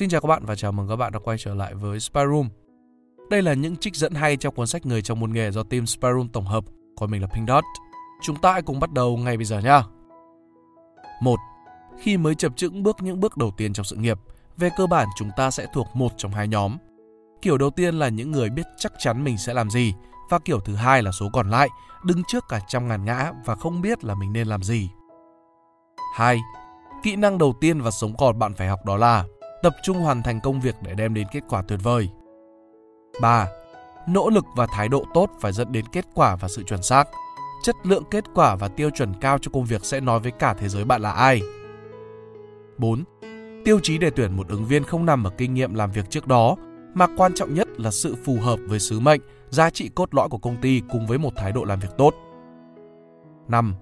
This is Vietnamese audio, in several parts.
Xin chào các bạn và chào mừng các bạn đã quay trở lại với Spy Room. Đây là những trích dẫn hay trong cuốn sách Người trong môn nghề do team Spy Room tổng hợp, còn mình là Pink Dot. Chúng ta hãy cùng bắt đầu ngay bây giờ nha. 1. Khi mới chập chững bước những bước đầu tiên trong sự nghiệp, về cơ bản chúng ta sẽ thuộc một trong hai nhóm. Kiểu đầu tiên là những người biết chắc chắn mình sẽ làm gì, và kiểu thứ hai là số còn lại, đứng trước cả trăm ngàn ngã và không biết là mình nên làm gì. 2. Kỹ năng đầu tiên và sống còn bạn phải học đó là tập trung hoàn thành công việc để đem đến kết quả tuyệt vời. 3. Nỗ lực và thái độ tốt phải dẫn đến kết quả và sự chuẩn xác. Chất lượng kết quả và tiêu chuẩn cao cho công việc sẽ nói với cả thế giới bạn là ai. 4. Tiêu chí để tuyển một ứng viên không nằm ở kinh nghiệm làm việc trước đó, mà quan trọng nhất là sự phù hợp với sứ mệnh, giá trị cốt lõi của công ty cùng với một thái độ làm việc tốt. 5.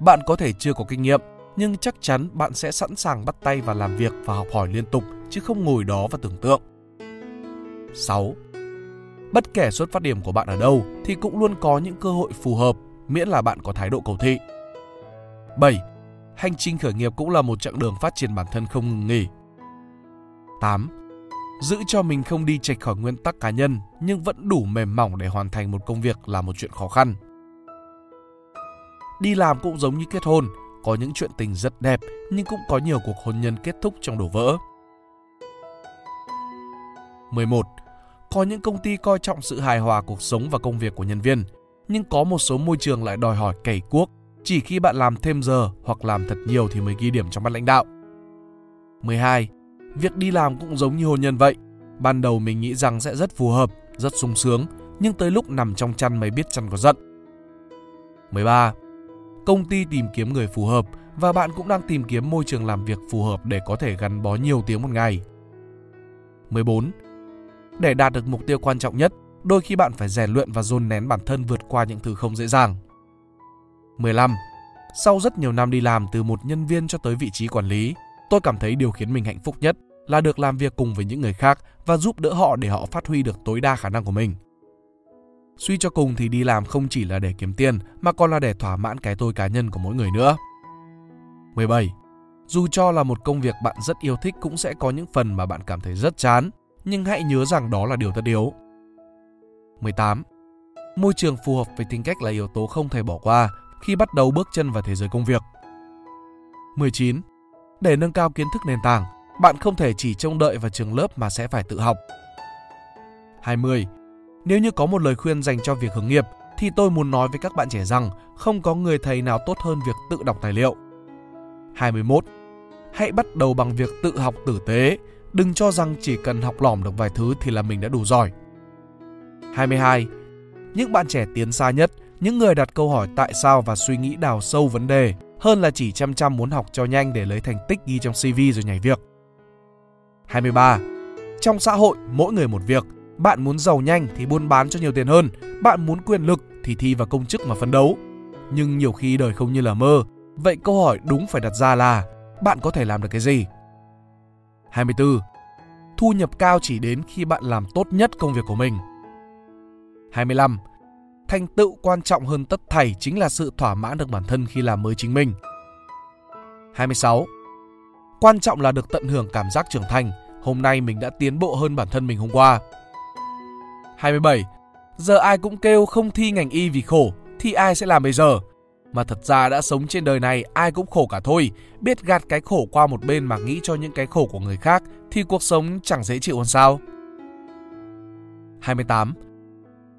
Bạn có thể chưa có kinh nghiệm, nhưng chắc chắn bạn sẽ sẵn sàng bắt tay và làm việc và học hỏi liên tục chứ không ngồi đó và tưởng tượng. 6. Bất kể xuất phát điểm của bạn ở đâu thì cũng luôn có những cơ hội phù hợp miễn là bạn có thái độ cầu thị. 7. Hành trình khởi nghiệp cũng là một chặng đường phát triển bản thân không ngừng nghỉ. 8. Giữ cho mình không đi chệch khỏi nguyên tắc cá nhân nhưng vẫn đủ mềm mỏng để hoàn thành một công việc là một chuyện khó khăn. Đi làm cũng giống như kết hôn, có những chuyện tình rất đẹp nhưng cũng có nhiều cuộc hôn nhân kết thúc trong đổ vỡ. 11. Có những công ty coi trọng sự hài hòa cuộc sống và công việc của nhân viên, nhưng có một số môi trường lại đòi hỏi cày cuốc, chỉ khi bạn làm thêm giờ hoặc làm thật nhiều thì mới ghi điểm trong mắt lãnh đạo. 12. Việc đi làm cũng giống như hôn nhân vậy. Ban đầu mình nghĩ rằng sẽ rất phù hợp, rất sung sướng, nhưng tới lúc nằm trong chăn mới biết chăn có giận. 13 công ty tìm kiếm người phù hợp và bạn cũng đang tìm kiếm môi trường làm việc phù hợp để có thể gắn bó nhiều tiếng một ngày. 14. Để đạt được mục tiêu quan trọng nhất, đôi khi bạn phải rèn luyện và dồn nén bản thân vượt qua những thứ không dễ dàng. 15. Sau rất nhiều năm đi làm từ một nhân viên cho tới vị trí quản lý, tôi cảm thấy điều khiến mình hạnh phúc nhất là được làm việc cùng với những người khác và giúp đỡ họ để họ phát huy được tối đa khả năng của mình. Suy cho cùng thì đi làm không chỉ là để kiếm tiền mà còn là để thỏa mãn cái tôi cá nhân của mỗi người nữa. 17. Dù cho là một công việc bạn rất yêu thích cũng sẽ có những phần mà bạn cảm thấy rất chán, nhưng hãy nhớ rằng đó là điều tất yếu. 18. Môi trường phù hợp với tính cách là yếu tố không thể bỏ qua khi bắt đầu bước chân vào thế giới công việc. 19. Để nâng cao kiến thức nền tảng, bạn không thể chỉ trông đợi vào trường lớp mà sẽ phải tự học. 20. Nếu như có một lời khuyên dành cho việc hướng nghiệp thì tôi muốn nói với các bạn trẻ rằng không có người thầy nào tốt hơn việc tự đọc tài liệu. 21. Hãy bắt đầu bằng việc tự học tử tế, đừng cho rằng chỉ cần học lỏm được vài thứ thì là mình đã đủ giỏi. 22. Những bạn trẻ tiến xa nhất, những người đặt câu hỏi tại sao và suy nghĩ đào sâu vấn đề hơn là chỉ chăm chăm muốn học cho nhanh để lấy thành tích ghi trong CV rồi nhảy việc. 23. Trong xã hội, mỗi người một việc, bạn muốn giàu nhanh thì buôn bán cho nhiều tiền hơn, bạn muốn quyền lực thì thi vào công chức mà phấn đấu. Nhưng nhiều khi đời không như là mơ, vậy câu hỏi đúng phải đặt ra là bạn có thể làm được cái gì? 24. Thu nhập cao chỉ đến khi bạn làm tốt nhất công việc của mình. 25. Thành tựu quan trọng hơn tất thảy chính là sự thỏa mãn được bản thân khi làm mới chính mình. 26. Quan trọng là được tận hưởng cảm giác trưởng thành. Hôm nay mình đã tiến bộ hơn bản thân mình hôm qua. 27. Giờ ai cũng kêu không thi ngành y vì khổ, thì ai sẽ làm bây giờ? Mà thật ra đã sống trên đời này ai cũng khổ cả thôi, biết gạt cái khổ qua một bên mà nghĩ cho những cái khổ của người khác thì cuộc sống chẳng dễ chịu hơn sao? 28.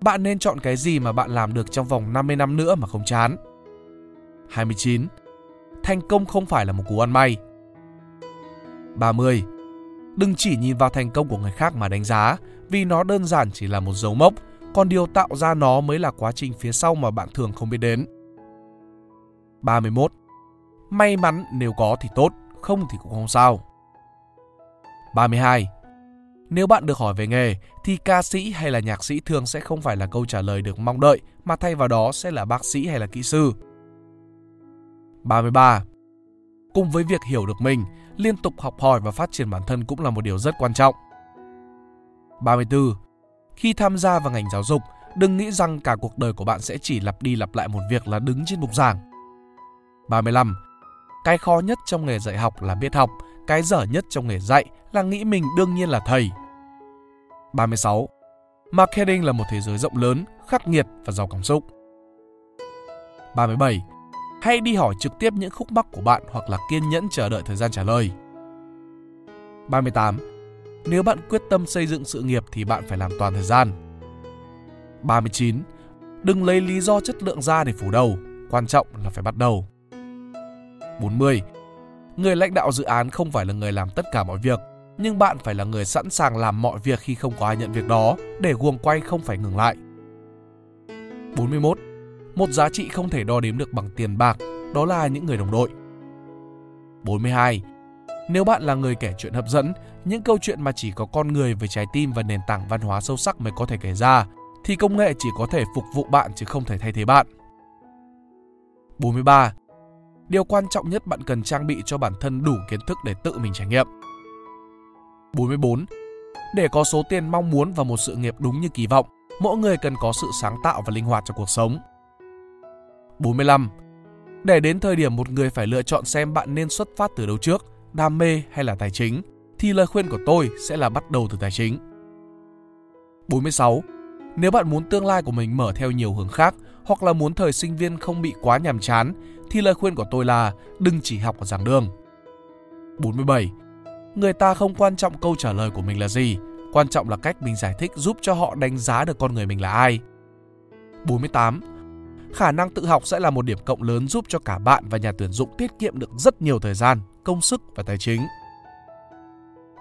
Bạn nên chọn cái gì mà bạn làm được trong vòng 50 năm nữa mà không chán? 29. Thành công không phải là một cú ăn may. 30. Đừng chỉ nhìn vào thành công của người khác mà đánh giá, vì nó đơn giản chỉ là một dấu mốc, còn điều tạo ra nó mới là quá trình phía sau mà bạn thường không biết đến. 31. May mắn nếu có thì tốt, không thì cũng không sao. 32. Nếu bạn được hỏi về nghề thì ca sĩ hay là nhạc sĩ thường sẽ không phải là câu trả lời được mong đợi mà thay vào đó sẽ là bác sĩ hay là kỹ sư. 33. Cùng với việc hiểu được mình, liên tục học hỏi và phát triển bản thân cũng là một điều rất quan trọng. 34. Khi tham gia vào ngành giáo dục, đừng nghĩ rằng cả cuộc đời của bạn sẽ chỉ lặp đi lặp lại một việc là đứng trên bục giảng. 35. Cái khó nhất trong nghề dạy học là biết học, cái dở nhất trong nghề dạy là nghĩ mình đương nhiên là thầy. 36. Marketing là một thế giới rộng lớn, khắc nghiệt và giàu cảm xúc. 37. Hãy đi hỏi trực tiếp những khúc mắc của bạn hoặc là kiên nhẫn chờ đợi thời gian trả lời. 38. Nếu bạn quyết tâm xây dựng sự nghiệp thì bạn phải làm toàn thời gian. 39. Đừng lấy lý do chất lượng ra để phủ đầu, quan trọng là phải bắt đầu. 40. Người lãnh đạo dự án không phải là người làm tất cả mọi việc, nhưng bạn phải là người sẵn sàng làm mọi việc khi không có ai nhận việc đó để guồng quay không phải ngừng lại. 41. Một giá trị không thể đo đếm được bằng tiền bạc, đó là những người đồng đội. 42. Nếu bạn là người kể chuyện hấp dẫn, những câu chuyện mà chỉ có con người với trái tim và nền tảng văn hóa sâu sắc mới có thể kể ra, thì công nghệ chỉ có thể phục vụ bạn chứ không thể thay thế bạn. 43. Điều quan trọng nhất bạn cần trang bị cho bản thân đủ kiến thức để tự mình trải nghiệm. 44. Để có số tiền mong muốn và một sự nghiệp đúng như kỳ vọng, mỗi người cần có sự sáng tạo và linh hoạt trong cuộc sống. 45. Để đến thời điểm một người phải lựa chọn xem bạn nên xuất phát từ đâu trước, đam mê hay là tài chính, thì lời khuyên của tôi sẽ là bắt đầu từ tài chính. 46. Nếu bạn muốn tương lai của mình mở theo nhiều hướng khác hoặc là muốn thời sinh viên không bị quá nhàm chán thì lời khuyên của tôi là đừng chỉ học ở giảng đường. 47. Người ta không quan trọng câu trả lời của mình là gì, quan trọng là cách mình giải thích giúp cho họ đánh giá được con người mình là ai. 48. Khả năng tự học sẽ là một điểm cộng lớn giúp cho cả bạn và nhà tuyển dụng tiết kiệm được rất nhiều thời gian, công sức và tài chính.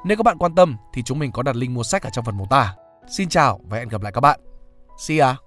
Nếu các bạn quan tâm thì chúng mình có đặt link mua sách ở trong phần mô tả. Xin chào và hẹn gặp lại các bạn. See ya!